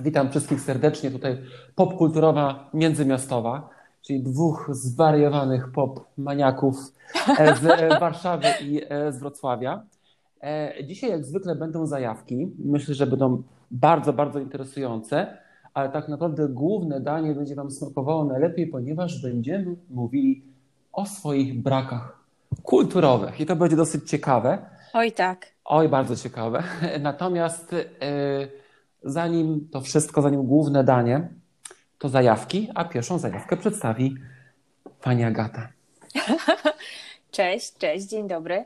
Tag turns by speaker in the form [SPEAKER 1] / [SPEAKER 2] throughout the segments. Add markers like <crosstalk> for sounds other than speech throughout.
[SPEAKER 1] Witam wszystkich serdecznie. Tutaj popkulturowa międzymiastowa, czyli dwóch zwariowanych pop maniaków e, z e, <laughs> Warszawy i e, z Wrocławia. Dzisiaj, jak zwykle, będą zajawki. Myślę, że będą bardzo, bardzo interesujące, ale tak naprawdę główne danie będzie Wam smakowało najlepiej, ponieważ będziemy mówili o swoich brakach kulturowych i to będzie dosyć ciekawe.
[SPEAKER 2] Oj, tak.
[SPEAKER 1] Oj, bardzo ciekawe. <laughs> Natomiast. Yy, zanim to wszystko, zanim główne danie, to zajawki, a pierwszą zajawkę przedstawi pani Agata. <laughs>
[SPEAKER 2] Cześć, cześć, dzień dobry.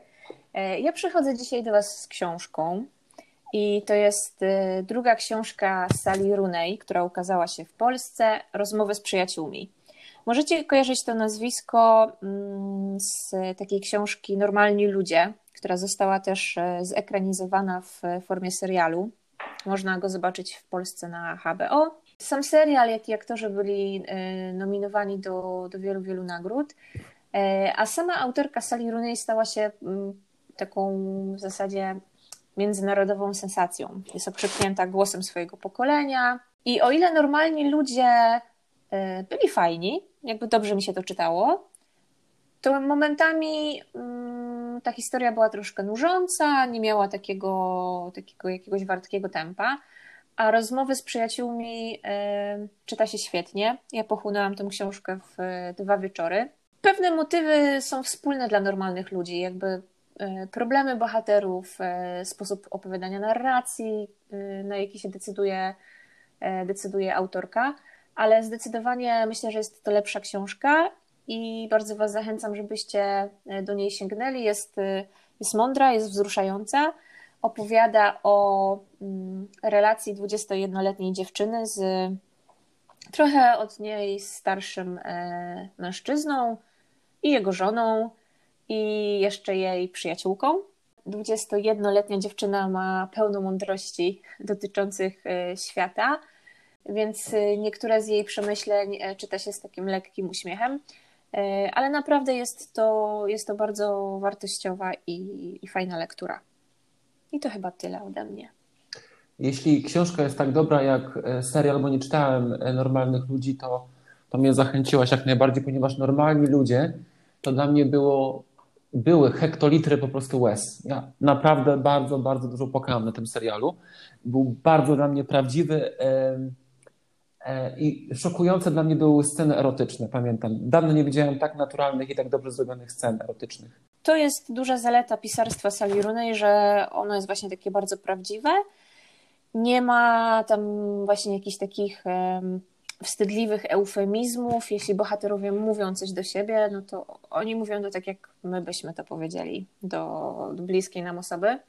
[SPEAKER 2] E, ja przychodzę dzisiaj do Was z książką i to jest e, druga książka Sali Runej, która ukazała się w Polsce, Rozmowy z przyjaciółmi. Możecie kojarzyć to nazwisko mm, z takiej książki Normalni Ludzie, która została też e, zekranizowana w formie serialu można go zobaczyć w Polsce na HBO. Sam serial, jak i aktorzy byli e, nominowani do, do wielu, wielu nagród, e, a sama autorka Sally Rooney stała się mm, taką w zasadzie międzynarodową sensacją. Jest okrzyknięta głosem swojego pokolenia i o ile normalni ludzie e, byli fajni, jakby dobrze mi się to czytało, to momentami mm, ta historia była troszkę nużąca, nie miała takiego, takiego jakiegoś wartkiego tempa, a rozmowy z przyjaciółmi y, czyta się świetnie. Ja pochłonęłam tę książkę w y, dwa wieczory. Pewne motywy są wspólne dla normalnych ludzi, jakby y, problemy bohaterów, sposób opowiadania narracji, na jaki się decyduje, decyduje autorka, ale zdecydowanie myślę, że jest to lepsza książka i bardzo Was zachęcam, żebyście e, do niej sięgnęli. Jest, e, jest mądra, jest wzruszająca. Opowiada o mm, relacji 21-letniej dziewczyny z trochę od niej starszym e, mężczyzną i jego żoną i jeszcze jej przyjaciółką. 21-letnia dziewczyna ma pełno mądrości dotyczących świata, więc niektóre z jej przemyśleń czyta się z takim lekkim uśmiechem. E, ale naprawdę jest to, jest to bardzo wartościowa i, i fajna lektura. I to chyba tyle ode mnie.
[SPEAKER 1] Jeśli książka jest tak dobra jak e, serial, bo nie czytałem e, normalnych ludzi, to, to mnie zachęciłaś jak najbardziej, ponieważ normalni ludzie to dla mnie było, były hektolitry po prostu łez. Ja naprawdę bardzo, bardzo dużo płakałem na tym serialu. Był bardzo dla mnie prawdziwy. E, I szokujące dla mnie były sceny erotyczne, pamiętam. Dawno nie widziałem tak naturalnych i tak dobrze zrobionych scen erotycznych.
[SPEAKER 2] To jest duża zaleta pisarstwa Sally Rooney, że ono jest właśnie takie bardzo prawdziwe. Nie ma tam właśnie jakichś takich wstydliwych eufemizmów. Jeśli bohaterowie mówią coś do siebie, no to oni mówią to tak, jak my byśmy to powiedzieli do, do bliskiej nam osoby.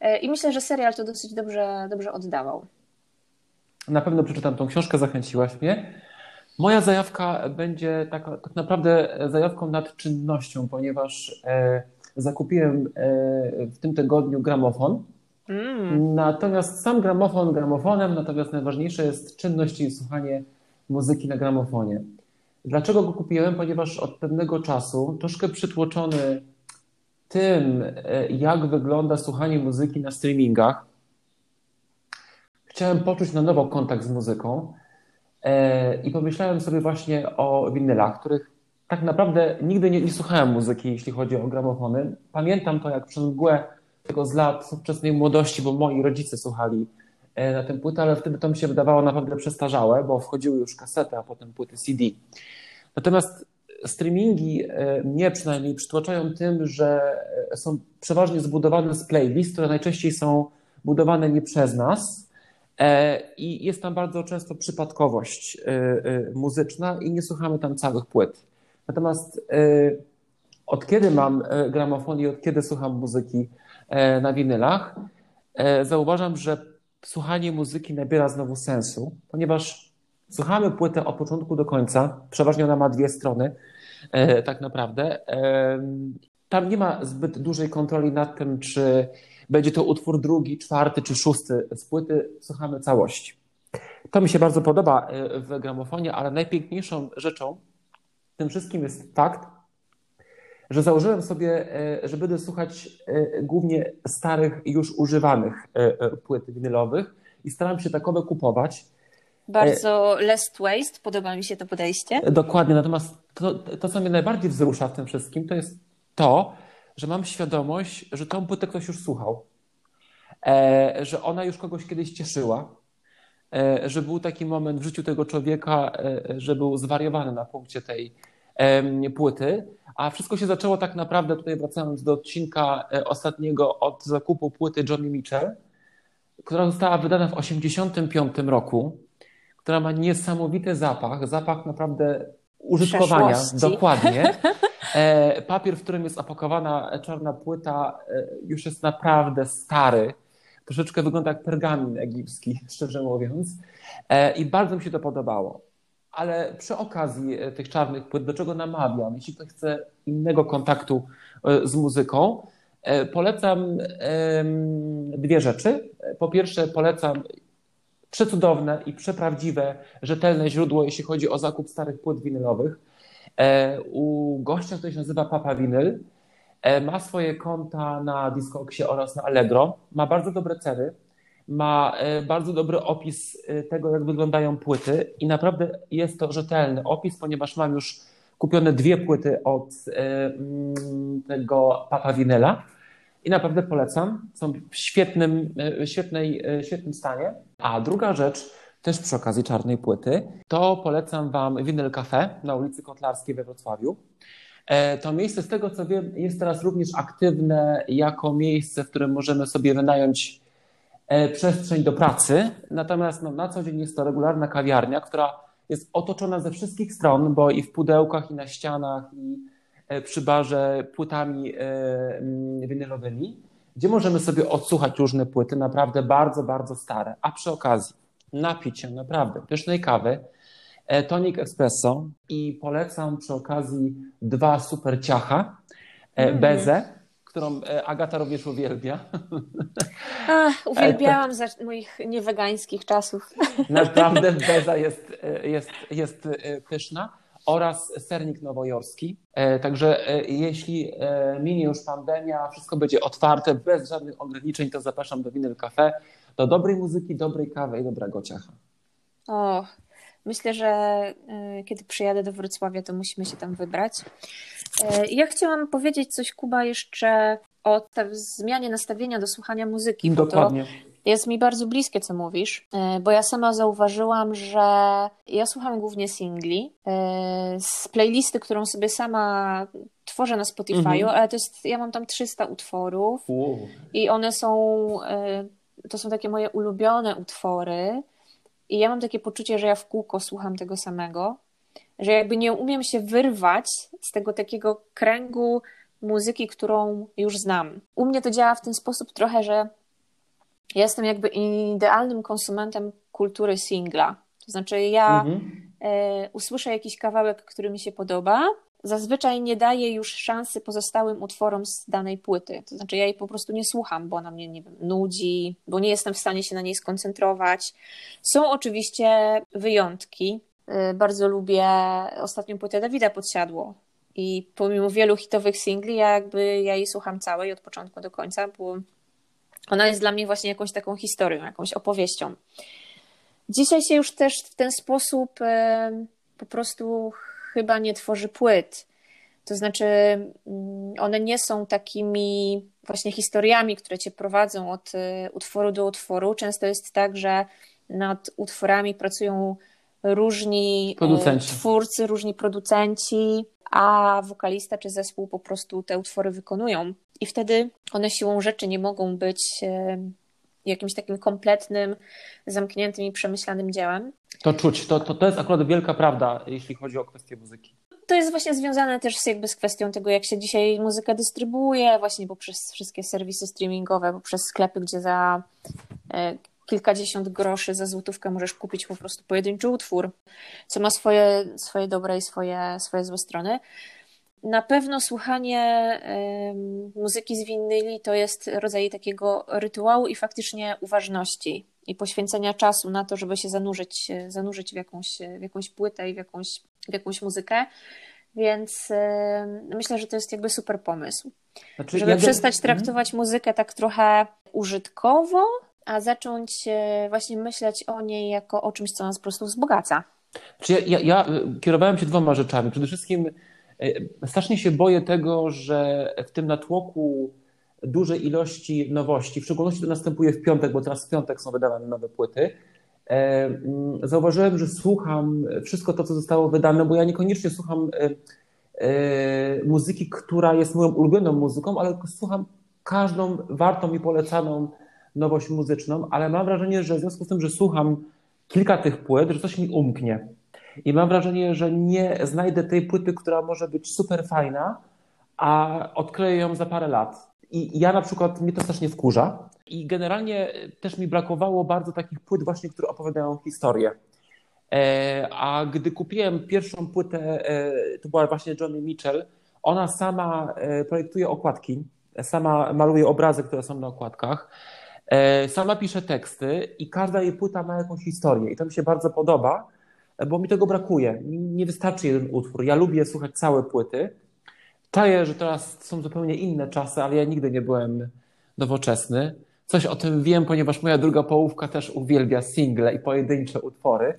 [SPEAKER 2] E, I myślę, że serial to dosyć dobrze, dobrze oddawał.
[SPEAKER 1] Na pewno przeczytam tą książkę, zachęciłaś mnie. Moja zajawka będzie tak, tak naprawdę zajawką nad czynnością, ponieważ e, zakupiłem e, w tym tygodniu gramofon. Mm. Natomiast sam gramofon gramofonem, natomiast najważniejsze jest czynność i słuchanie muzyki na gramofonie. Dlaczego go kupiłem? Ponieważ od pewnego czasu, troszkę przytłoczony tym, e, jak wygląda słuchanie muzyki na streamingach, chciałem poczuć na nowo kontakt z muzyką e, i pomyślałem sobie właśnie o winylach, których tak naprawdę nigdy nie, nie słuchałem muzyki, jeśli chodzi o gramofony. Pamiętam to jak przez mgłę tego z lat wczesnej młodości, bo moi rodzice słuchali e, na tę płytę, ale wtedy to mi się wydawało naprawdę przestarzałe, bo wchodziły już kasety, a potem płyty CD. Natomiast streamingi e, mnie przynajmniej przytłaczają tym, że są przeważnie zbudowane z playlist, które najczęściej są budowane nie przez nas, I jest tam bardzo często przypadkowość e, e, muzyczna i nie słuchamy tam całych płyt. Natomiast od kiedy mam gramofon i od kiedy słucham muzyki na winylach, zauważam, że słuchanie muzyki nabiera znowu sensu, ponieważ słuchamy płytę od początku do końca, przeważnie ona ma dwie strony, tak naprawdę. Tam nie ma zbyt dużej kontroli nad tym, czy będzie to utwór drugi, czwarty czy szósty z płyty, słuchamy całości. To mi się bardzo podoba e, w gramofonie, ale najpiękniejszą rzeczą w tym wszystkim jest fakt, że założyłem sobie, e, że będę słuchać e, głównie starych, już używanych płyt winylowych i staram się takowe kupować.
[SPEAKER 2] Bardzo less waste, podoba mi się to podejście.
[SPEAKER 1] Dokładnie, natomiast to, to, co mnie najbardziej wzrusza w tym wszystkim, to jest to, że mam świadomość, że tą płytę ktoś już słuchał, e, że ona już kogoś kiedyś cieszyła, e, że był taki moment w życiu tego człowieka, e, że był zwariowany na punkcie tej płyty, a wszystko się zaczęło tak naprawdę, tutaj wracając do odcinka e, ostatniego od zakupu płyty Johnny Mitchell, która została wydana w 1985 roku, która ma niesamowity zapach, zapach naprawdę użytkowania. Dokładnie. <laughs> E, papier, w którym jest opakowana czarna płyta, e, już jest naprawdę stary. Troszeczkę wygląda jak pergamin egipski, <laughs> szczerze mówiąc. E, I bardzo mi się to podobało. Ale przy okazji tych czarnych płyt, do czego namawiam, jeśli ktoś chce innego kontaktu z muzyką, polecam dwie rzeczy. Po pierwsze, polecam przecudowne i przeprawdziwe, rzetelne źródło, jeśli chodzi o zakup starych płyt winylowych. E, u gościa, który się nazywa Papa Vinyl, e, ma swoje konta na Discogsie oraz na Allegro. Ma bardzo dobre ceny, ma e, bardzo dobry opis tego, jak wyglądają płyty i naprawdę jest to rzetelny opis, ponieważ mam już kupione dwie płyty od mm, tego Papa Vinyla i naprawdę polecam. Są w świetnym, świetnej, świetnym stanie. A druga rzecz, też przy okazji czarnej płyty, to polecam Wam Winyl Cafe na ulicy Kotlarskiej we Wrocławiu. E, to miejsce, z tego co wiem, jest teraz również aktywne jako miejsce, w którym możemy sobie wynająć e, przestrzeń do pracy. Natomiast no, na co dzień jest to regularna kawiarnia, która jest otoczona ze wszystkich stron, bo i w pudełkach, i na ścianach, i e, przy barze płytami winylowymi, gdzie możemy sobie odsłuchać różne płyty, naprawdę bardzo, bardzo stare. A przy okazji napić się naprawdę pysznej kawy, e, tonik espresso i polecam przy okazji dwa super ciacha, mm. bezę, którą e, Agata również uwielbia.
[SPEAKER 2] Ach, uwielbiałam za moich niewegańskich czasów. <laughs>
[SPEAKER 1] Naprawdę beza jest, jest, jest pyszna oraz sernik nowojorski. Także jeśli minie już pandemia, wszystko będzie otwarte, bez żadnych ograniczeń, to zapraszam do Winyl Cafe do dobrej muzyki, dobrej kawy i dobrego ciacha.
[SPEAKER 2] O, myślę, że y, kiedy przyjadę do Wrocławia, to musimy się tam wybrać. Y, ja chciałam powiedzieć coś, Kuba, jeszcze o zmianie nastawienia do słuchania muzyki.
[SPEAKER 1] Dokładnie.
[SPEAKER 2] Jest mi bardzo bliskie, co mówisz, y, bo ja sama zauważyłam, że ja słucham głównie singli z playlisty, którą sobie sama tworzę na Spotify'u, mhm. ale to jest, ja mam tam 300 utworów wow. i one są to są takie moje ulubione utwory i ja mam takie poczucie, że ja w kółko słucham tego samego, że jakby nie umiem się wyrwać z tego takiego kręgu muzyki, którą już znam. U mnie to działa w ten sposób trochę, że ja jestem jakby idealnym konsumentem kultury singla. To znaczy, ja mhm. e, usłyszę jakiś kawałek, który mi się podoba, zazwyczaj nie daje już szansy pozostałym utworom z danej płyty. To znaczy, ja jej po prostu nie słucham, bo ona mnie nie wiem, nudzi, bo nie jestem w stanie się na niej skoncentrować. Są oczywiście wyjątki. Y, bardzo lubię ostatnią płytę Dawida Podsiadło. I pomimo wielu hitowych singli, ja jakby ja jej słucham całej od początku do końca, bo ona jest dla mnie właśnie jakąś taką historią, jakąś opowieścią. Dzisiaj się już też w ten sposób y, po prostu chyba nie tworzy płyt. To znaczy, mm, one nie są takimi właśnie historiami, które cię prowadzą od y, utworu do utworu. Często jest tak, że nad utworami pracują różni y, producenci. twórcy, różni producenci, a wokalista czy zespół po prostu te utwory wykonują. I wtedy one siłą rzeczy nie mogą być y, jakimś takim kompletnym, zamkniętym i przemyślanym dziełem.
[SPEAKER 1] To czuć, to, to, to jest akurat wielka prawda, jeśli chodzi o kwestię muzyki.
[SPEAKER 2] To jest właśnie związane też z, jakby z kwestią tego, jak się dzisiaj muzyka dystrybuuje, właśnie poprzez wszystkie serwisy streamingowe, poprzez sklepy, gdzie za e, kilkadziesiąt groszy za złotówkę możesz kupić po prostu pojedynczy utwór, co ma swoje, swoje dobre i swoje, swoje złe strony. Na pewno słuchanie muzyki z winyli to jest rodzaj takiego rytuału i faktycznie uważności i poświęcenia czasu na to, żeby się zanurzyć, zanurzyć w, jakąś, w jakąś płytę i w jakąś, w jakąś muzykę. Więc myślę, że to jest jakby super pomysł. Znaczy, żeby ja przestać mhm. traktować muzykę tak trochę użytkowo, a zacząć e, właśnie myśleć o niej jako o czymś, co nas po prostu wzbogaca.
[SPEAKER 1] Ja, ja, ja kierowałem się dwoma rzeczami. Przede wszystkim strasznie się boję tego, że w tym natłoku dużej ilości nowości, w szczególności to następuje w piątek, bo teraz w piątek są wydawane nowe płyty, zauważyłem, że słucham wszystko to, co zostało wydane, bo ja niekoniecznie słucham E, muzyki, która jest moją ulubioną muzyką, ale słucham każdą wartą i polecaną nowość muzyczną, ale mam wrażenie, że w związku z tym, że słucham kilka tych płyt, że coś mi umknie. I mam wrażenie, że nie znajdę tej płyty, która może być super fajna, a odkryję ją za parę lat. I ja na przykład, mnie to strasznie wkurza. I generalnie też mi brakowało bardzo takich płyt właśnie, które opowiadają historię. E, a gdy kupiłem pierwszą płytę, e, to była właśnie Johnny Mitchell, ona sama e, projektuje okładki, sama maluje obrazy, które są na okładkach, sama pisze teksty i każda jej płyta ma jakąś historię i to mi się bardzo podoba, bo mi tego brakuje. Nie wystarczy jeden utwór. Ja lubię słuchać całe płyty. Czaję, że teraz są zupełnie inne czasy, ale ja nigdy nie byłem nowoczesny. Coś o tym wiem, ponieważ moja druga połówka też uwielbia single i pojedyncze utwory.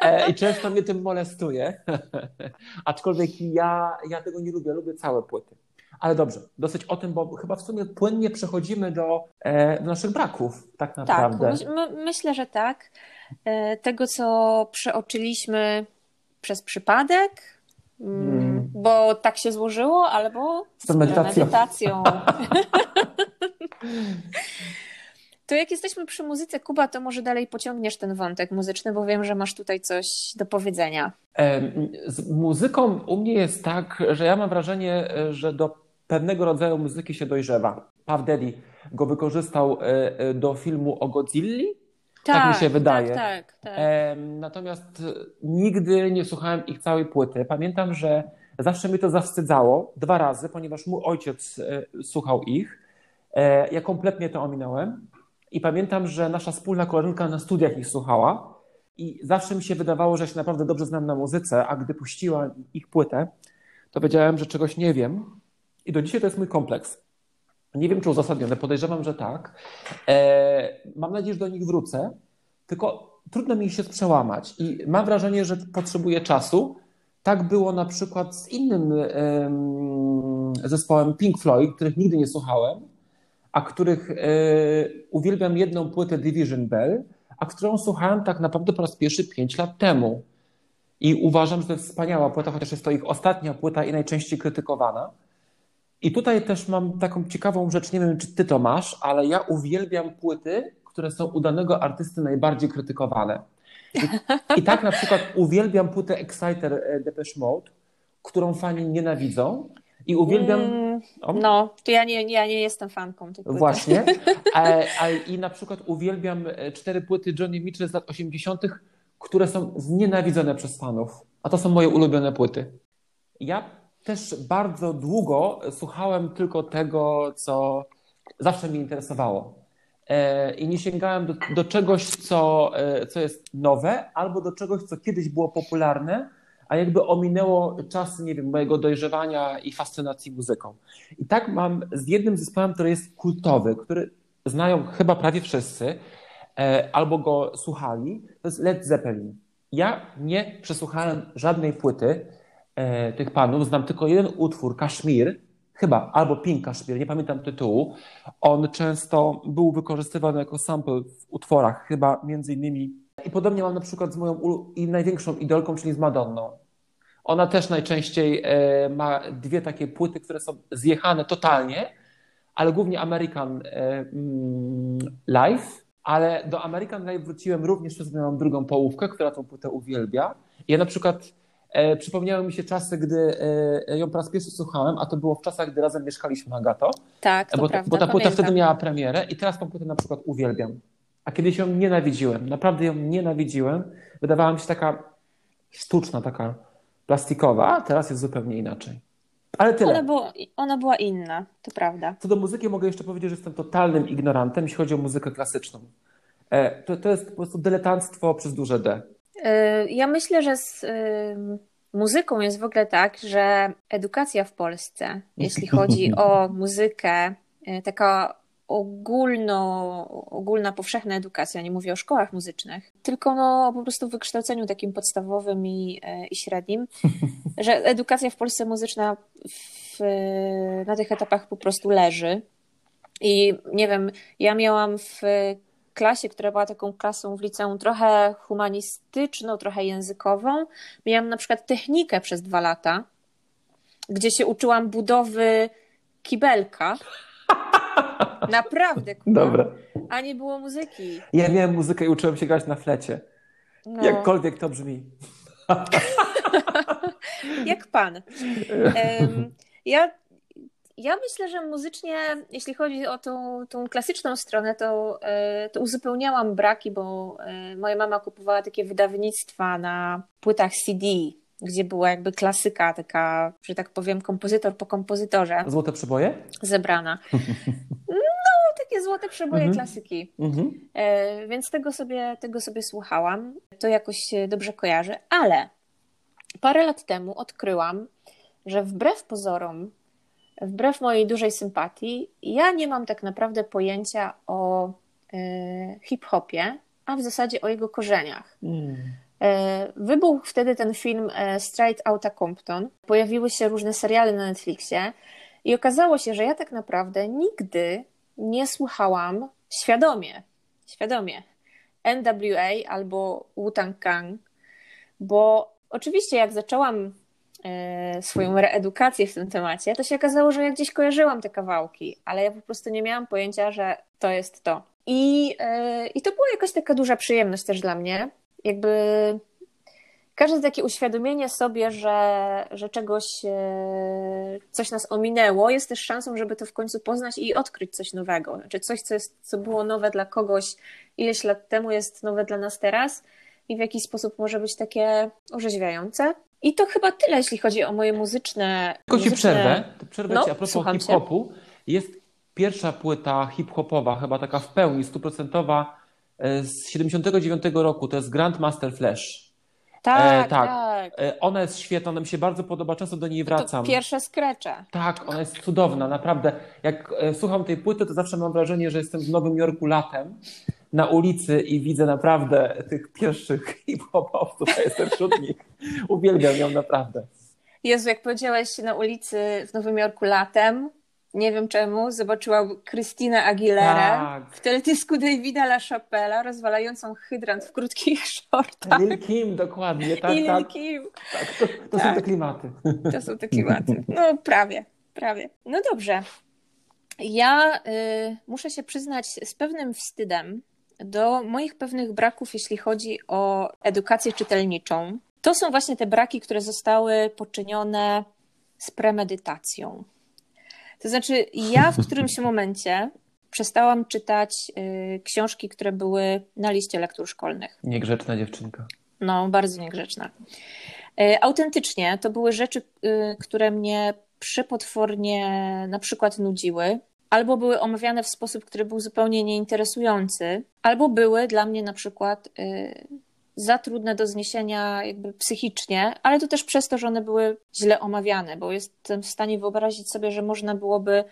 [SPEAKER 1] E, I często mnie tym molestuje. <laughs> Aczkolwiek ja, ja tego nie lubię, lubię całe płyty. Ale dobrze, dosyć o tym, bo chyba w sumie płynnie przechodzimy do, e, do naszych braków, tak, tak naprawdę.
[SPEAKER 2] Tak, my, myślę, że tak. E, tego, co przeoczyliśmy przez przypadek, mm, hmm. bo tak się złożyło, albo
[SPEAKER 1] z medytacją. medytacją. <laughs>
[SPEAKER 2] To jak jesteśmy przy muzyce, Kuba, to może dalej pociągniesz ten wątek muzyczny, bo wiem, że masz tutaj coś do powiedzenia.
[SPEAKER 1] Z muzyką u mnie jest tak, że ja mam wrażenie, że do pewnego rodzaju muzyki się dojrzewa. Pav Daddy go wykorzystał e, e, do filmu o Godzilli. Tak, tak mi się wydaje.
[SPEAKER 2] Tak, tak, tak.
[SPEAKER 1] Natomiast nigdy nie słuchałem ich całej płyty. Pamiętam, że zawsze mi to zawstydzało dwa razy, ponieważ mój ojciec e, słuchał ich. Ja kompletnie to ominąłem. I pamiętam, że nasza wspólna koleżanka na studiach ich słuchała i zawsze mi się wydawało, że się naprawdę dobrze znam na muzyce, a gdy puściła ich płytę, to wiedziałem, że czegoś nie wiem. I do dzisiaj to jest mój kompleks. Nie wiem, czy uzasadnione, podejrzewam, że tak. E, mam nadzieję, że do nich wrócę, tylko trudno mi się przełamać i mam wrażenie, że potrzebuję czasu. Tak było na przykład z innym zespołem Pink Floyd, których nigdy nie słuchałem, a których e, uwielbiam jedną płytę Division Bell, a którą słuchałem tak naprawdę po raz pierwszy 5 lat temu. I uważam, że to jest wspaniała płyta, chociaż jest to ich ostatnia płyta i najczęściej krytykowana. I tutaj też mam taką ciekawą rzecz, nie wiem czy ty to masz, ale ja uwielbiam płyty, które są u danego artysty najbardziej krytykowane. I, i tak na przykład uwielbiam płytę Exciter e, Depeche Mode, którą fani nienawidzą, i uwielbiam. Mm,
[SPEAKER 2] no, to ja nie, ja nie jestem fanką tej płyty.
[SPEAKER 1] Właśnie. A, <laughs> a, I na przykład uwielbiam e, cztery płyty Johnny Mitchell z lat 80., które są znienawidzone przez fanów. A to są moje ulubione płyty. Ja też bardzo długo słuchałem tylko tego, co zawsze mnie interesowało. E, I nie sięgałem do, do czegoś, co, e, co jest nowe, albo do czegoś, co kiedyś było popularne, a jakby ominęło czas, nie wiem, mojego dojrzewania i fascynacji muzyką. I tak mam z jednym zespołem, który jest kultowy, który znają chyba prawie wszyscy, e, albo go słuchali, to jest Led Zeppelin. Ja nie przesłuchałem żadnej płyty e, tych panów, znam tylko jeden utwór, Kaszmir, chyba, albo Pink Kaszmir, nie pamiętam tytułu. On często był wykorzystywany jako sample w utworach, chyba między innymi i podobnie mam na przykład z moją i największą idolką, czyli z Madonną. Ona też najczęściej e, ma dwie takie płyty, które są zjechane totalnie, ale głównie American e, mm, Life. Ale do American Life wróciłem również przez moją drugą połówkę, która tą płytę uwielbia. Ja na przykład e, przypomniały mi się czasy, gdy ją po raz pierwszy słuchałem, a to było w czasach, gdy razem mieszkaliśmy, Agato.
[SPEAKER 2] Tak,
[SPEAKER 1] to bo,
[SPEAKER 2] prawda,
[SPEAKER 1] bo ta płyta wtedy miała premierę i teraz tą płytę na przykład uwielbiam. A kiedyś ją nienawidziłem, naprawdę ją nienawidziłem. Wydawała mi się taka sztuczna, taka plastikowa, a teraz jest zupełnie inaczej. Ale tyle.
[SPEAKER 2] Ona, było, ona była inna, to prawda.
[SPEAKER 1] Co do muzyki mogę jeszcze powiedzieć, że jestem totalnym ignorantem, jeśli chodzi o muzykę klasyczną. E, to, to jest po prostu dyletanctwo przez duże D.
[SPEAKER 2] E, ja myślę, że z muzyką jest w ogóle tak, że edukacja w Polsce, jeśli chodzi <laughs> o muzykę, e, taka ogólno, ogólna, powszechna edukacja, nie mówię o szkołach muzycznych, tylko no, po prostu wykształceniu takim podstawowym i, i średnim, <laughs> że edukacja w Polsce muzyczna w, na tych etapach po prostu leży. I nie wiem, ja miałam w klasie, która była taką klasą w liceum trochę humanistyczną, trochę językową. Miałam na przykład technikę przez dwa lata, gdzie się uczyłam budowy kibelka. <laughs> Naprawdę,
[SPEAKER 1] kurwa. Dobra.
[SPEAKER 2] A nie było muzyki.
[SPEAKER 1] Ja miałem muzykę i uczyłem się grać na flecie. No. Jakkolwiek to brzmi. <laughs>
[SPEAKER 2] Jak pan. Um, ja ja myślę, że muzycznie, jeśli chodzi o tą, tą klasyczną stronę, to, e, to uzupełniałam braki, bo e, moja mama kupowała takie wydawnictwa na płytach CD, gdzie była jakby klasyka, taka, że tak powiem, kompozytor po kompozytorze.
[SPEAKER 1] Złote przeboje?
[SPEAKER 2] Zebrana. No, takie złote przeboje mhm. klasyki. Mhm. E, więc tego sobie, tego sobie słuchałam. To jakoś dobrze kojarzę, ale parę lat temu odkryłam, że wbrew pozorom wbrew mojej dużej sympatii, ja nie mam tak naprawdę pojęcia o e, hip-hopie, a w zasadzie o jego korzeniach. Mm. Wybuchł wtedy ten film e, Straight Outta Compton. Pojawiły się różne seriale na Netflixie i okazało się, że ja tak naprawdę nigdy nie słuchałam świadomie, świadomie NWA albo Wu-Tang Kang, bo oczywiście jak zaczęłam swoją reedukację w tym temacie, to się okazało, że ja gdzieś kojarzyłam te kawałki, ale ja po prostu nie miałam pojęcia, że to jest to. I, e, i to była jakaś taka duża przyjemność też dla mnie. Jakby każde takie uświadomienie sobie, że, że czegoś, e, coś nas ominęło, jest też szansą, żeby to w końcu poznać i odkryć coś nowego. Znaczy coś, co, jest, co było nowe dla kogoś ileś lat temu, jest nowe dla nas teraz i w jakiś sposób może być takie orzeźwiające. I to chyba tyle, jeśli chodzi o moje muzyczne.
[SPEAKER 1] Tylko ci przerwę. Przerwę no, ci a propos hip-hopu. Jest pierwsza płyta hip-hopowa, chyba taka w pełni, stuprocentowa, e, z 79 roku. To jest Grandmaster Flash.
[SPEAKER 2] Tak, e, tak. tak.
[SPEAKER 1] E, ona jest świetna, ona mi się bardzo podoba, często do niej wracam.
[SPEAKER 2] To pierwsze skrecze.
[SPEAKER 1] Tak, ona jest cudowna, naprawdę. Jak e, słucham tej płyty, to zawsze mam wrażenie, że jestem w Nowym Jorku latem na ulicy i widzę naprawdę tych pierwszych <laughs> hip-hopowców, ja jestem wśród nich. Uwielbiam ją naprawdę.
[SPEAKER 2] Jezu, jak powiedziałeś na ulicy w Nowym Jorku latem, nie wiem czemu, zobaczyłam Krystynę Aguilera tak. w teledysku Davida LaChapella rozwalającą hydrant w krótkich <laughs> shortach.
[SPEAKER 1] Lil Kim, dokładnie. Tak,
[SPEAKER 2] I Lil
[SPEAKER 1] tak.
[SPEAKER 2] Kim.
[SPEAKER 1] Tak, to, to tak. są te klimaty.
[SPEAKER 2] To są te klimaty. No prawie, prawie. No dobrze. Ja y, muszę się przyznać z pewnym wstydem, do moich pewnych braków, jeśli chodzi o edukację czytelniczą. To są właśnie te braki, które zostały poczynione z premedytacją. To znaczy, ja w którymś <laughs> momencie przestałam czytać y, książki, które były na liście lektur szkolnych.
[SPEAKER 1] Niegrzeczna dziewczynka.
[SPEAKER 2] No, bardzo niegrzeczna. Y, autentycznie to były rzeczy, y, które mnie przepotwornie na przykład nudziły albo były omawiane w sposób, który był zupełnie nieinteresujący, albo były dla mnie na przykład y, za trudne do zniesienia jakby psychicznie, ale to też przez to, że one były źle omawiane, bo jestem w stanie wyobrazić sobie, że można byłoby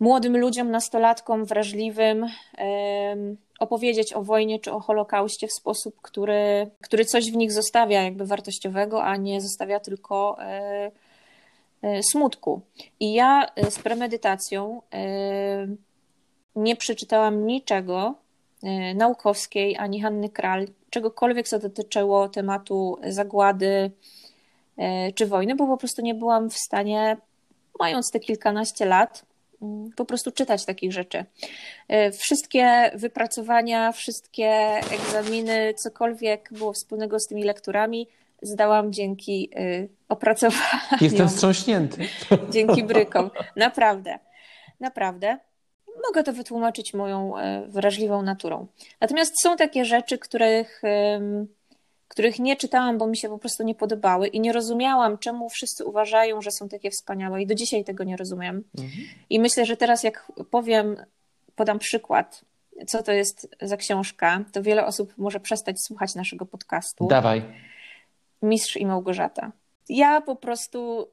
[SPEAKER 2] młodym ludziom, nastolatkom wrażliwym opowiedzieć o wojnie czy o Holokauście w sposób, który, który coś w nich zostawia jakby wartościowego, a nie zostawia tylko y, smutku. I ja e, z premedytacją e, nie przeczytałam niczego naukowskiej ani Hanny Kral, czegokolwiek, co dotyczyło tematu zagłady czy wojny, bo po prostu nie byłam w stanie, mając te kilkanaście lat, mm, po prostu czytać takich rzeczy. Wszystkie wypracowania, wszystkie egzaminy, cokolwiek było wspólnego z tymi lekturami, zdałam dzięki y, opracowaniom.
[SPEAKER 1] Jestem wstrząśnięty. <laughs>
[SPEAKER 2] Dzięki brykom. Naprawdę. Naprawdę. Mogę to wytłumaczyć moją y, wrażliwą naturą. Natomiast są takie rzeczy, których, których nie czytałam, bo mi się po prostu nie podobały i nie rozumiałam, czemu wszyscy uważają, że są takie wspaniałe i do dzisiaj tego nie rozumiem. Mhm. I myślę, że teraz jak powiem, podam przykład, co to jest za książka, to wiele osób może przestać słuchać naszego podcastu.
[SPEAKER 1] Dawaj.
[SPEAKER 2] Mistrz i Małgorzata. Ja po prostu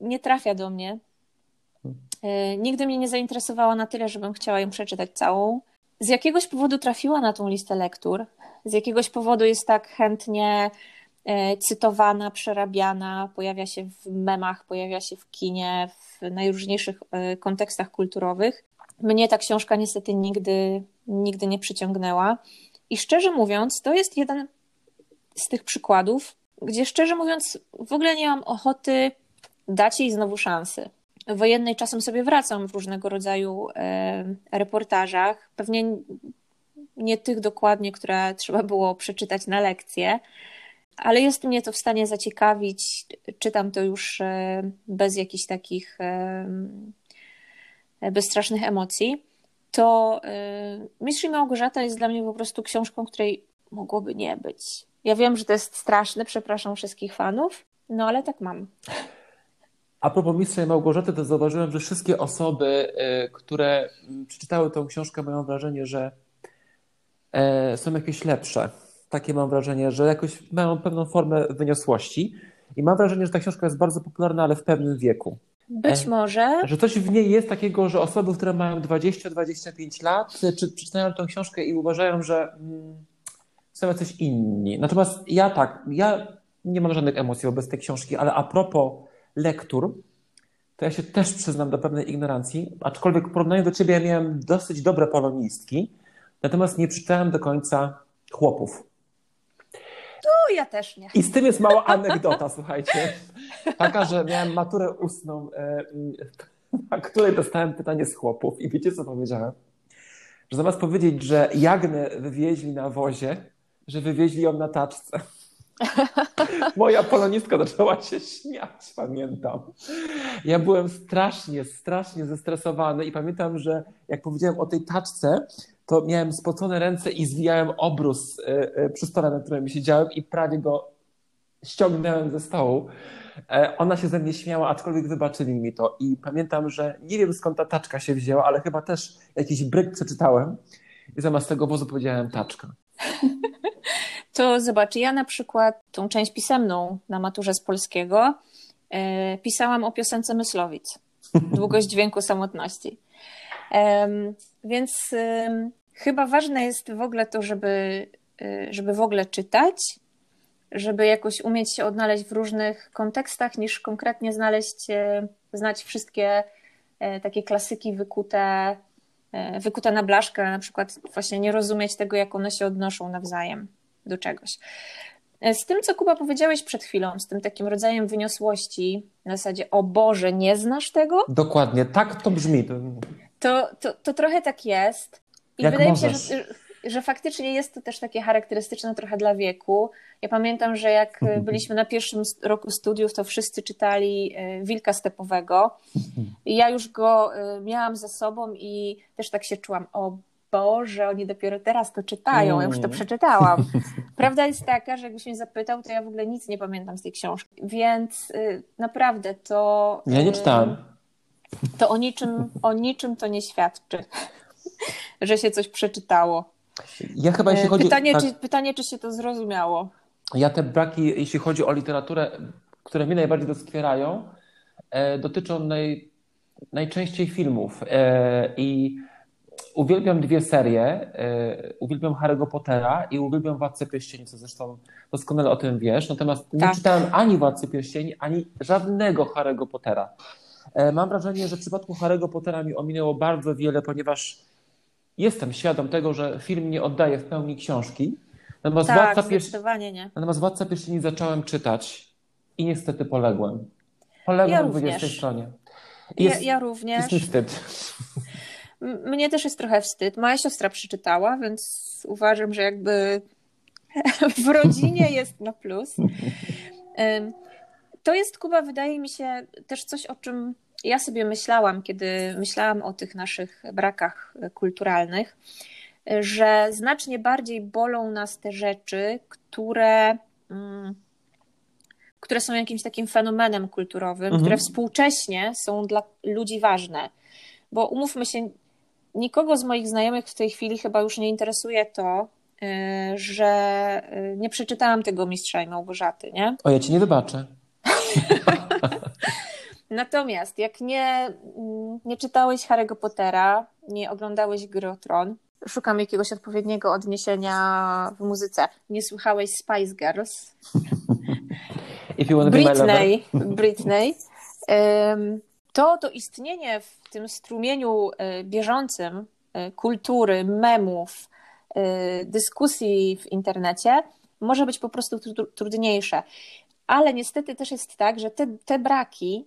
[SPEAKER 2] nie trafia do mnie. E, nigdy mnie nie zainteresowała na tyle, żebym chciała ją przeczytać całą. Z jakiegoś powodu trafiła na tą listę lektur. Z jakiegoś powodu jest tak chętnie e, cytowana, przerabiana, pojawia się w memach, pojawia się w kinie, w najróżniejszych e, kontekstach kulturowych. Mnie ta książka niestety nigdy, nigdy nie przyciągnęła. I szczerze mówiąc, to jest jeden z tych przykładów, gdzie szczerze mówiąc w ogóle nie mam ochoty dać jej znowu szansy. Wojennej czasem sobie wracam w różnego rodzaju e, reportażach. Pewnie nie tych dokładnie, które trzeba było przeczytać na lekcję, ale jest mnie to w stanie zaciekawić. Czytam to już e, bez jakichś takich e, bez strasznych emocji. To Mistrz i Małgorzata jest dla mnie po prostu książką, której mogłoby nie być. Ja wiem, że to jest straszne, przepraszam wszystkich fanów, no ale tak mam.
[SPEAKER 1] A propos Mistrza i Małgorzaty, to zauważyłem, że wszystkie osoby, y, które przeczytały tę książkę, mają wrażenie, że e, są jakieś lepsze. Takie mam wrażenie, że jakoś mają pewną formę wyniosłości. I mam wrażenie, że ta książka jest bardzo popularna, ale w pewnym wieku.
[SPEAKER 2] Być e, może.
[SPEAKER 1] Że coś w niej jest takiego, że osoby, które mają 20-25 lat, czy, przeczytają tę książkę i uważają, że mm, są jacyś inni. Natomiast ja tak, ja nie mam żadnych emocji wobec tej książki, ale a propos lektur, to ja się też przyznam do pewnej ignorancji, aczkolwiek w porównaniu do ciebie ja miałem dosyć dobre polonistki, natomiast nie przeczytałem do końca chłopów.
[SPEAKER 2] To ja też nie.
[SPEAKER 1] I z tym jest mała anegdota, słuchajcie. Taka, że miałem maturę ustną, e, na której dostałem pytanie z chłopów i wiecie co powiedziałem? Że zamiast powiedzieć, że Jagnę wywieźli na wozie, że wywieźli ją na taczce. <laughs> Moja polonistka zaczęła się śmiać, pamiętam. Ja byłem strasznie, strasznie zestresowany i pamiętam, że jak powiedziałem o tej taczce, to miałem spocone ręce i zwijałem obrus e, e, przy stole, na którym siedziałem i prawie go ściągnąłem ze stołu. E, ona się ze mnie śmiała, aczkolwiek wybaczyli mi to. I pamiętam, że nie wiem skąd ta taczka się wzięła, ale chyba też jakiś bryk przeczytałem i zamiast tego wozu powiedziałem taczka. <laughs>
[SPEAKER 2] To zobacz, ja na przykład tą część pisemną na maturze z polskiego e, pisałam o piosence Myslowic. <laughs> Długość dźwięku samotności. E, więc e, chyba ważne jest w ogóle to, żeby, e, żeby w ogóle czytać, żeby jakoś umieć się odnaleźć w różnych kontekstach, niż konkretnie znaleźć, e, znać wszystkie e, takie klasyki wykute, wykute na blaszkę, na przykład właśnie nie rozumieć tego, jak one się odnoszą nawzajem do czegoś. E, z tym, co Kuba powiedziałeś przed chwilą, z tym takim rodzajem wyniosłości, na zasadzie, o Boże, nie znasz tego?
[SPEAKER 1] Dokładnie, tak to brzmi.
[SPEAKER 2] To, to, to trochę tak jest. I Jak wydaje możesz? mi się, że, że faktycznie jest to też takie charakterystyczne trochę dla wieku. Ja pamiętam, że jak byliśmy na pierwszym roku studiów, to wszyscy czytali e, Wilka Stepowego. I ja już go e, miałam ze sobą i też tak się czułam, o Boże, oni dopiero teraz to czytają, ja już to mm. przeczytałam. <laughs> Prawda jest taka, że jakbyś mnie zapytał, to ja w ogóle nic nie pamiętam z tej książki. Więc naprawdę to.
[SPEAKER 1] Ja nie czytałem.
[SPEAKER 2] To o niczym, o niczym to nie świadczy, <laughs> że się coś przeczytało.
[SPEAKER 1] Ja chyba jeśli y, chodzi
[SPEAKER 2] pytanie, tak... czy, pytanie, czy się to zrozumiało.
[SPEAKER 1] Ja te braki, jeśli chodzi o literaturę, które mnie najbardziej doskwierają, e, dotyczą naj, najczęściej filmów. E, I uwielbiam dwie serie. E, uwielbiam Harry'ego Pottera i uwielbiam Władcę Pierścieni, co zresztą doskonale o tym wiesz. Natomiast nie tak. czytałem ani Władcy Pierścieni, ani żadnego Harry'ego Pottera. E, mam wrażenie, że w przypadku Harry'ego Pottera mi ominęło bardzo wiele, ponieważ jestem świadom tego, że film nie oddaje w pełni książki.
[SPEAKER 2] Natomiast, tak, Władca, Pierścieni,
[SPEAKER 1] nie. natomiast Władca Pierścieni zacząłem czytać i niestety poległem. Poległem ja w 20 stronie.
[SPEAKER 2] Jest, ja, ja również.
[SPEAKER 1] Jest mi wstyd.
[SPEAKER 2] Mnie też jest trochę wstyd. Moja siostra przeczytała, więc uważam, że jakby <laughs> w rodzinie jest na plus. <laughs> To jest, Kuba, wydaje mi się też coś, o czym ja sobie myślałam, kiedy myślałam o tych naszych brakach kulturalnych, że znacznie bardziej bolą nas te rzeczy, które, mm, które są jakimś takim fenomenem kulturowym, mhm. które współcześnie są dla ludzi ważne. Bo umówmy się, nikogo z moich znajomych w tej chwili chyba już nie interesuje to, y, że y, nie przeczytałam tego Mistrza i Małgorzaty, nie?
[SPEAKER 1] O, ja ci nie wybaczę. <laughs>
[SPEAKER 2] Natomiast jak nie, mm, nie czytałeś Harry'ego Pottera, nie oglądałeś Gry o Tron, szukam jakiegoś odpowiedniego odniesienia w muzyce, nie słuchałeś Spice Girls, Britney, Britney. To to istnienie w tym strumieniu e, bieżącym e, kultury, memów, e, dyskusji w internecie może być po prostu trudniejsze. Ale niestety też jest tak, że te, te braki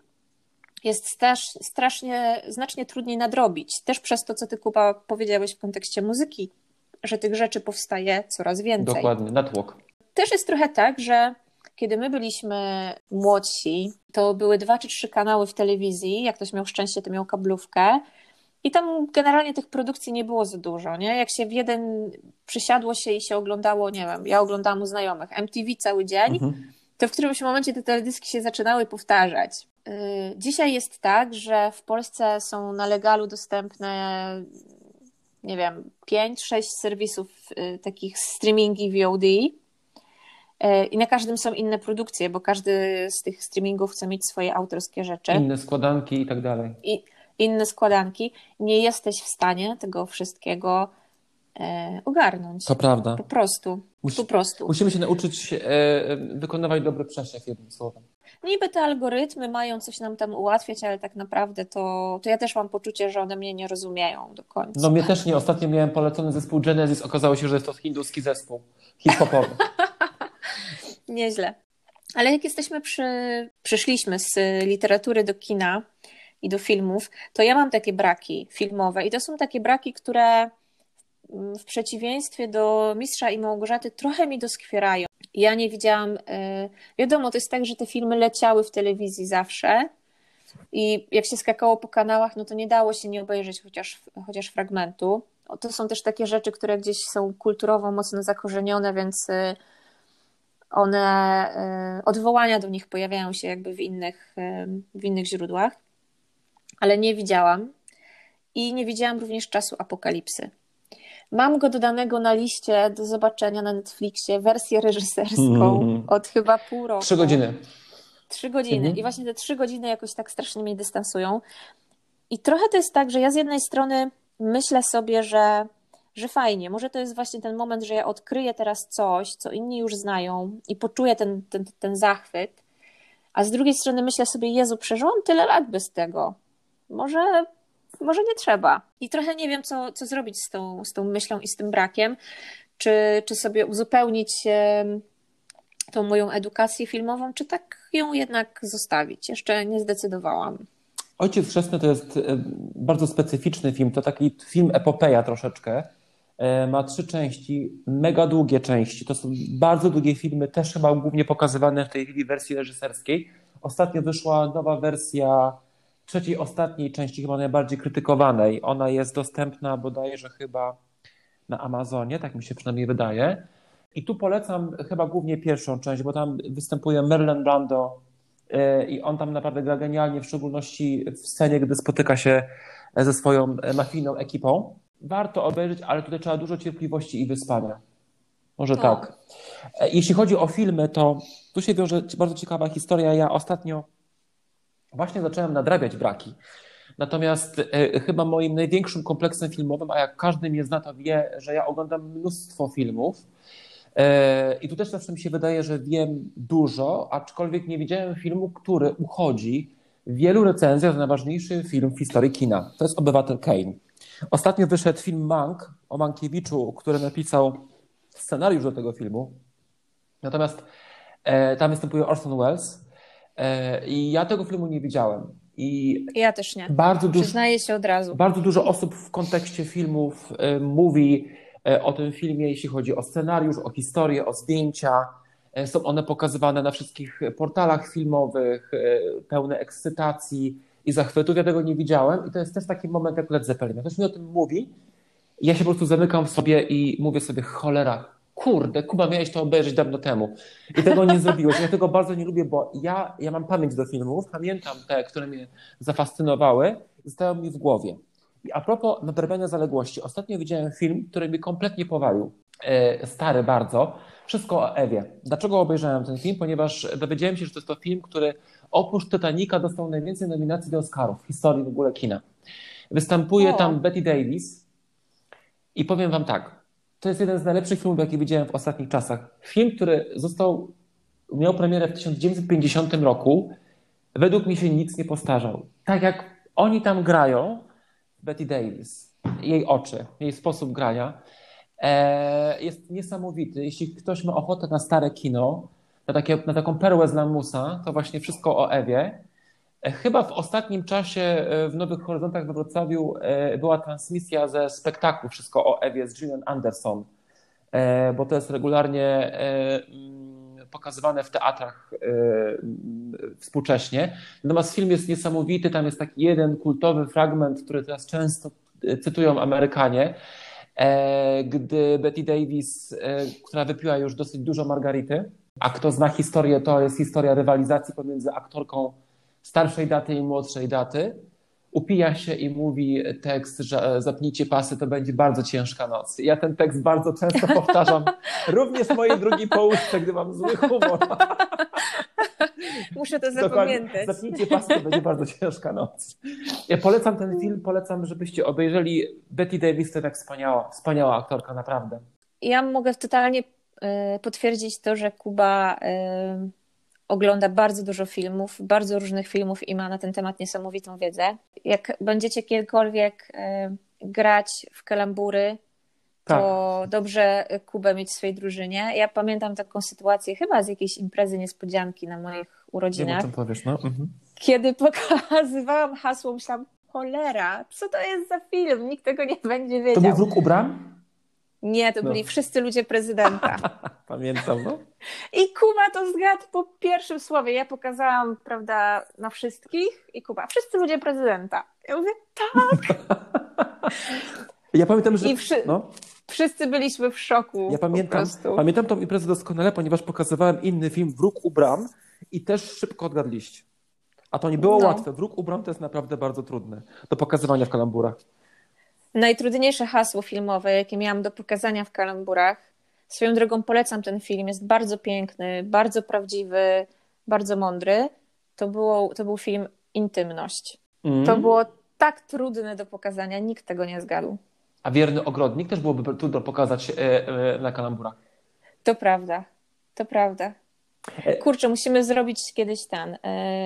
[SPEAKER 2] jest strasz, strasznie, znacznie trudniej nadrobić. Też przez to, co ty, Kuba, powiedziałeś w kontekście muzyki, że tych rzeczy powstaje coraz więcej.
[SPEAKER 1] Dokładnie, network.
[SPEAKER 2] Też jest trochę tak, że kiedy my byliśmy młodsi, to były dwa czy trzy kanały w telewizji. Jak ktoś miał szczęście, to miał kablówkę. I tam generalnie tych produkcji nie było za dużo, nie? Jak się w jeden przysiadło się i się oglądało, nie wiem, ja oglądałam u znajomych MTV cały dzień, mhm. to w którymś momencie te teledyski się zaczynały powtarzać. Y, dzisiaj jest tak, że w Polsce są na legalu dostępne, nie wiem, 5-6 serwisów y, takich streamingi VOD E, I na każdym są inne produkcje, bo każdy z tych streamingów chce mieć swoje autorskie rzeczy.
[SPEAKER 1] Inne składanki i tak dalej.
[SPEAKER 2] I inne składanki. Nie jesteś w stanie tego wszystkiego e, ogarnąć.
[SPEAKER 1] To prawda.
[SPEAKER 2] Po prostu. Musi, po prostu.
[SPEAKER 1] Musimy się nauczyć e, wykonywać dobry przesiew jednym słowem.
[SPEAKER 2] Niby te algorytmy mają coś nam tam ułatwiać, ale tak naprawdę to, to ja też mam poczucie, że one mnie nie rozumieją do końca.
[SPEAKER 1] No mnie też nie. Ostatnio miałem polecony zespół Genesis. Okazało się, że jest to hinduski zespół hip-hopowy. <laughs>
[SPEAKER 2] Nieźle. Ale jak jesteśmy przy, przyszliśmy z literatury do kina i do filmów, to ja mam takie braki filmowe i to są takie braki, które w przeciwieństwie do Mistrza i Małgorzaty trochę mi doskwierają. Ja nie widziałam, e, wiadomo, to jest tak, że te filmy leciały w telewizji zawsze i jak się skakało po kanałach, no to nie dało się nie obejrzeć chociaż, chociaż fragmentu. To są też takie rzeczy, które gdzieś są kulturowo mocno zakorzenione, więc e, one, e, odwołania do nich pojawiają się jakby w innych, w innych źródłach, ale nie widziałam i nie widziałam również czasu apokalipsy. Mam go dodanego na liście do zobaczenia na Netflixie, wersję reżyserską mm. od chyba pół roku.
[SPEAKER 1] Trzy godziny.
[SPEAKER 2] Trzy godziny. Mm. I właśnie te trzy godziny jakoś tak strasznie mnie dystansują. I trochę to jest tak, że ja z jednej strony myślę sobie, że że fajnie, może to jest właśnie ten moment, że ja odkryję teraz coś, co inni już znają i poczuję ten, ten, ten zachwyt, a z drugiej strony myślę sobie, Jezu, przeżyłam tyle lat bez tego. Może, może nie trzeba. I trochę nie wiem, co, co zrobić z tą, z tą myślą i z tym brakiem. Czy, czy sobie uzupełnić tą moją edukację filmową, czy tak ją jednak zostawić? Jeszcze nie zdecydowałam.
[SPEAKER 1] Ojciec Chrzestny to jest bardzo specyficzny film. To taki film epopeja troszeczkę. E, ma trzy części, mega długie części. To są bardzo długie filmy, też chyba głównie pokazywane w tej chwili wersji reżyserskiej. Ostatnio wyszła nowa wersja trzeciej, ostatniej części, chyba najbardziej krytykowanej. Ona jest dostępna bodajże chyba na Amazonie, tak mi się przynajmniej wydaje. I tu polecam chyba głównie pierwszą część, bo tam występuje Merlin Brando e, i on tam naprawdę gra genialnie, w szczególności w scenie, gdy spotyka się ze swoją mafijną ekipą warto obejrzeć, ale tutaj trzeba dużo cierpliwości i wyspania. Może no. tak. E, jeśli chodzi o filmy, to tu się wiąże bardzo ciekawa historia. Ja ostatnio właśnie zacząłem nadrabiać braki. Natomiast e, chyba moim największym kompleksem filmowym, a jak każdy mnie zna, to wie, że ja oglądam mnóstwo filmów. E, I tu też zawsze mi się wydaje, że wiem dużo, aczkolwiek nie widziałem filmu, który uchodzi w wielu recenzjach za najważniejszy film w historii kina. To jest Obywatel Kane. Ostatnio wyszedł film Mank o Mankiewiczu, który napisał scenariusz do tego filmu. Natomiast e, tam występuje Orson Welles i ja tego filmu nie widziałem. I
[SPEAKER 2] ja też nie.
[SPEAKER 1] Bardzo dużo,
[SPEAKER 2] Przyznaję się od razu.
[SPEAKER 1] Bardzo dużo osób w kontekście filmów e, mówi e, o tym filmie, jeśli chodzi o scenariusz, o historię, o zdjęcia. E, są one pokazywane na wszystkich portalach filmowych, e, pełne ekscytacji i zachwytów. Ja tego nie widziałem i to jest też taki moment jak Led Zeppelin. Ktoś mi o tym mówi, ja się po prostu zamykam w sobie i mówię sobie, cholera, kurde, Kuba, miałeś to obejrzeć dawno temu. I tego nie <laughs> zrobiłeś. Ja tego bardzo nie lubię, bo ja, ja mam pamięć do filmów, pamiętam te, które mnie zafascynowały, zostały mi w głowie. I a propos nadrabiania zaległości, ostatnio widziałem film, który mnie kompletnie powalił. e, stary bardzo. Wszystko o Ewie. Dlaczego obejrzałem ten film? Ponieważ dowiedziałem się, że to jest to film, który oprócz Titanica dostał najwięcej nominacji do Oscarów w historii w ogóle kina. Występuje o. tam Betty Davis i powiem wam tak, to jest jeden z najlepszych filmów, jakie widziałem w ostatnich czasach. Film, który został, miał premierę w 1950 roku, według mnie się nic nie postarzał. Tak jak oni tam grają, Betty Davis, jej oczy, jej sposób grania, e, jest niesamowity. Jeśli ktoś ma ochotę na stare kino, na, takie, na taką perłę z lamusa, to właśnie wszystko o Ewie. E, chyba w ostatnim czasie e, w Nowych Horyzontach we Wrocławiu była transmisja ze spektaklu Wszystko o Ewie z Gillian Anderson, bo to jest regularnie mm, pokazywane w teatrach współcześnie. Natomiast film jest niesamowity, tam jest taki jeden kultowy fragment, który teraz często cytują Amerykanie, E, gdy Betty Davis, e, która wypiła już dosyć dużo margarity, a kto zna historię, to jest historia rywalizacji pomiędzy aktorką starszej daty i młodszej daty, upija się i mówi tekst, że zapnijcie pasy, to będzie bardzo ciężka noc. Ja ten tekst bardzo często powtarzam, <laughs> również w mojej drugiej połówce, gdy mam zły humor. <laughs>
[SPEAKER 2] Muszę to zapamiętać.
[SPEAKER 1] Zapnijcie pasy, to będzie bardzo ciężka noc. Ja polecam ten film, polecam, żebyście obejrzeli Betty Davis, to tak wspaniała, wspaniała aktorka, naprawdę.
[SPEAKER 2] Ja mogę totalnie e, potwierdzić to, że Kuba e, ogląda bardzo dużo filmów, bardzo różnych filmów i ma na ten temat niesamowitą wiedzę. Jak będziecie kiedykolwiek e, grać w kalambury, tak. to dobrze Kubę mieć w swojej drużynie. Ja pamiętam taką sytuację chyba z jakiejś imprezy niespodzianki na moich urodzinach.
[SPEAKER 1] Wiem, powiesz, no. Mhm.
[SPEAKER 2] Kiedy <laughs> pokazywałam hasło, myślałam, cholera, co to jest za film? Nikt tego nie będzie wiedział.
[SPEAKER 1] To był Wróg u bram?
[SPEAKER 2] Nie, to no. byli wszyscy ludzie prezydenta. <laughs>
[SPEAKER 1] Pamiętam, no.
[SPEAKER 2] I Kuba to zgadł po pierwszym słowie. Ja pokazałam, prawda, na wszystkich i Kuba, wszyscy ludzie prezydenta. Ja mówię, tak. <laughs>
[SPEAKER 1] ja pamiętam, że... I wszy... no.
[SPEAKER 2] Wszyscy byliśmy w szoku.
[SPEAKER 1] Ja pamiętam, pamiętam tą imprezę doskonale, ponieważ pokazywałem inny film Wróg u bram i też szybko odgadliście. A to nie było no. łatwe. Wróg u bram to jest naprawdę bardzo trudne do pokazywania w kalamburach.
[SPEAKER 2] Najtrudniejsze hasło filmowe, jakie miałam do pokazania w kalamburach. Swoją drogą polecam ten film. Jest bardzo piękny, bardzo prawdziwy, bardzo mądry. To, było, to był film Intymność. Mm. To było tak trudne do pokazania, nikt tego nie zgadł.
[SPEAKER 1] A wierny ogrodnik też byłoby trudno pokazać e, e, na kalamburach.
[SPEAKER 2] To prawda, to prawda. E, Kurczę, musimy zrobić kiedyś ten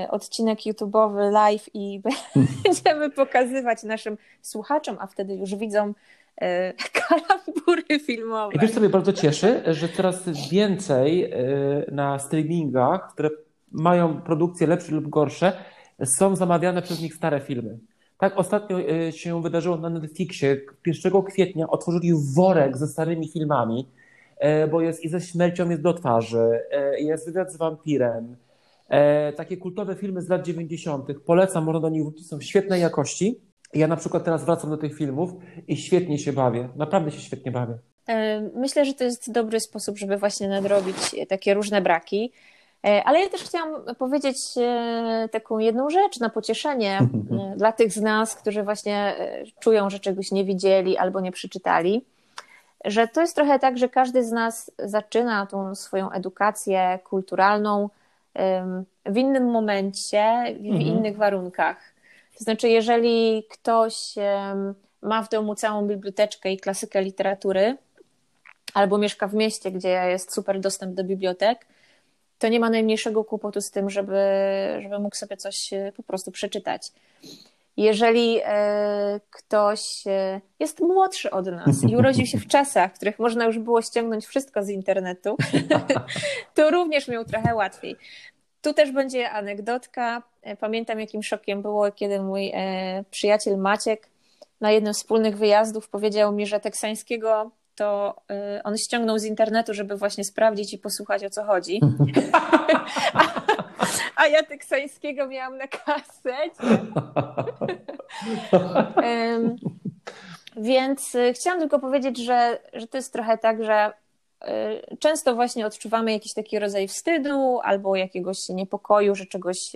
[SPEAKER 2] odcinek YouTube'owy live i <laughs> będziemy pokazywać naszym słuchaczom, a wtedy już widzą <laughs> kalambury filmowe.
[SPEAKER 1] I wiesz, co mnie bardzo cieszy, że coraz więcej na streamingach, które mają produkcje lepsze lub gorsze, są zamawiane przez nich stare filmy. Tak ostatnio e, się wydarzyło na Netflixie. 1 kwietnia otworzyli worek ze starymi filmami, e, bo jest i ze śmiercią jest do twarzy, e, jest wywiad z wampirem. Takie kultowe filmy z lat 90. Polecam, można do nich wrócić, są świetnej jakości. Ja na przykład teraz wracam do tych filmów i świetnie się bawię. Naprawdę się świetnie bawię.
[SPEAKER 2] Myślę, że to jest dobry sposób, żeby właśnie nadrobić takie różne braki. E, ale ja też chciałam powiedzieć e, taką jedną rzecz na pocieszenie <laughs> e, dla tych z nas, którzy właśnie czują, że czegoś nie widzieli albo nie przeczytali, że to jest trochę tak, że każdy z nas zaczyna tą swoją edukację kulturalną w innym momencie, w mhm. innych warunkach. To znaczy, jeżeli ktoś ma w domu całą biblioteczkę i klasykę literatury, albo mieszka w mieście, gdzie jest super dostęp do bibliotek, to nie ma najmniejszego kłopotu z tym, żeby, żeby mógł sobie coś e, po prostu przeczytać. Jeżeli e, ktoś e, jest młodszy od nas i urodził się w <laughs> czasach, w których można już było ściągnąć wszystko z internetu, <laughs> to również miał trochę łatwiej. Tu też będzie anegdotka. Pamiętam, jakim szokiem było, kiedy mój przyjaciel Maciek na jednym z wspólnych wyjazdów powiedział mi, że teksańskiego to y, on ściągnął z internetu, żeby właśnie sprawdzić i posłuchać o co chodzi. a, <laughs> a ja teksańskiego miałam na kasecie. <laughs> więc y, chciałam tylko powiedzieć, że, że to jest trochę tak, że y, często właśnie odczuwamy jakiś taki rodzaj wstydu albo jakiegoś niepokoju, że czegoś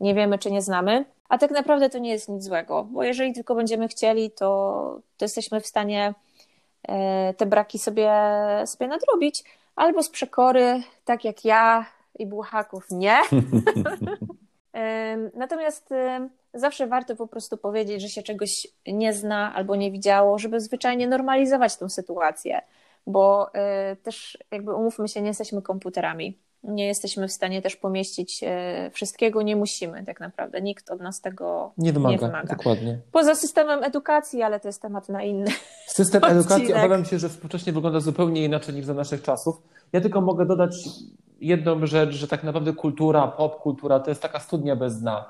[SPEAKER 2] nie wiemy czy nie znamy. A tak naprawdę to nie jest nic złego, bo jeżeli tylko będziemy chcieli, to, to jesteśmy w stanie te braki sobie, sobie nadrobić, albo z przekory, tak jak ja i Błahaków, nie. <laughs> Natomiast zawsze warto po prostu powiedzieć, że się czegoś nie zna albo nie widziało, żeby zwyczajnie normalizować tę sytuację, bo e, też jakby umówmy się, nie jesteśmy komputerami nie jesteśmy w stanie też pomieścić e, wszystkiego, nie musimy tak naprawdę. Nikt od nas tego nie wymaga. Nie wymaga.
[SPEAKER 1] Dokładnie.
[SPEAKER 2] Poza systemem edukacji, ale to jest temat na inny. <laughs>
[SPEAKER 1] System edukacji obawiam się, że współcześnie wygląda zupełnie inaczej niż za naszych czasów. Ja tylko mogę dodać jedną rzecz, że tak naprawdę kultura, pop kultura to jest taka studnia bez dna.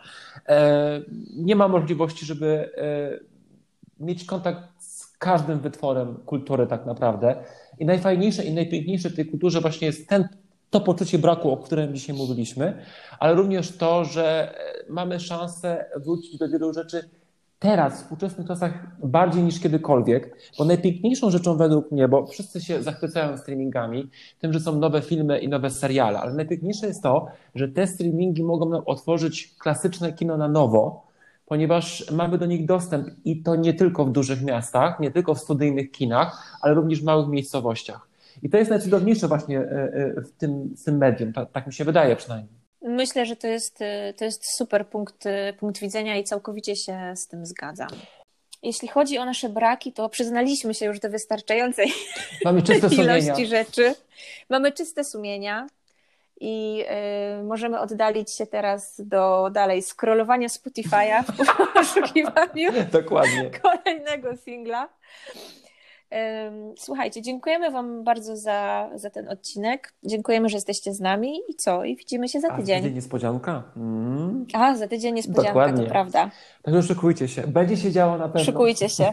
[SPEAKER 1] E, nie ma możliwości, żeby e, mieć kontakt z każdym wytworem kultury tak naprawdę. I najfajniejsze i najpiękniejsze w tej kulturze właśnie jest ten to poczucie braku, o którym dzisiaj mówiliśmy, ale również to, że e, mamy szansę wrócić do wielu rzeczy teraz, w współczesnych czasach, bardziej niż kiedykolwiek, bo najpiękniejszą rzeczą według mnie, bo wszyscy się zachwycają streamingami, tym, że są nowe filmy i nowe seriale, ale najpiękniejsze jest to, że te streamingi mogą nam otworzyć klasyczne kino na nowo, ponieważ mamy do nich dostęp i to nie tylko w dużych miastach, nie tylko w studyjnych kinach, ale również w małych miejscowościach. I to jest najcudowniejsze właśnie e, e, w tym, w tym medium, tak, tak mi się wydaje przynajmniej.
[SPEAKER 2] Myślę, że to jest, e, to jest super punkt, punkt widzenia i całkowicie się z tym zgadzam. Jeśli chodzi o nasze braki, to przyznaliśmy się już do wystarczającej <laughs>
[SPEAKER 1] Mamy czyste <laughs>
[SPEAKER 2] ilości
[SPEAKER 1] sumienia.
[SPEAKER 2] rzeczy. Mamy czyste sumienia i y, możemy oddalić się teraz do dalej scrollowania Spotify'a w <laughs> poszukiwaniu
[SPEAKER 1] Dokładnie.
[SPEAKER 2] kolejnego singla. Słuchajcie, dziękujemy Wam bardzo za, za ten odcinek. Dziękujemy, że jesteście z nami i co? I widzimy się za tydzień. A, za
[SPEAKER 1] tydzień niespodzianka. Mm.
[SPEAKER 2] A, za tydzień niespodzianka, Dokładnie. to prawda.
[SPEAKER 1] Także szykujcie się. Będzie się działo na pewno.
[SPEAKER 2] Szykujcie się. <laughs>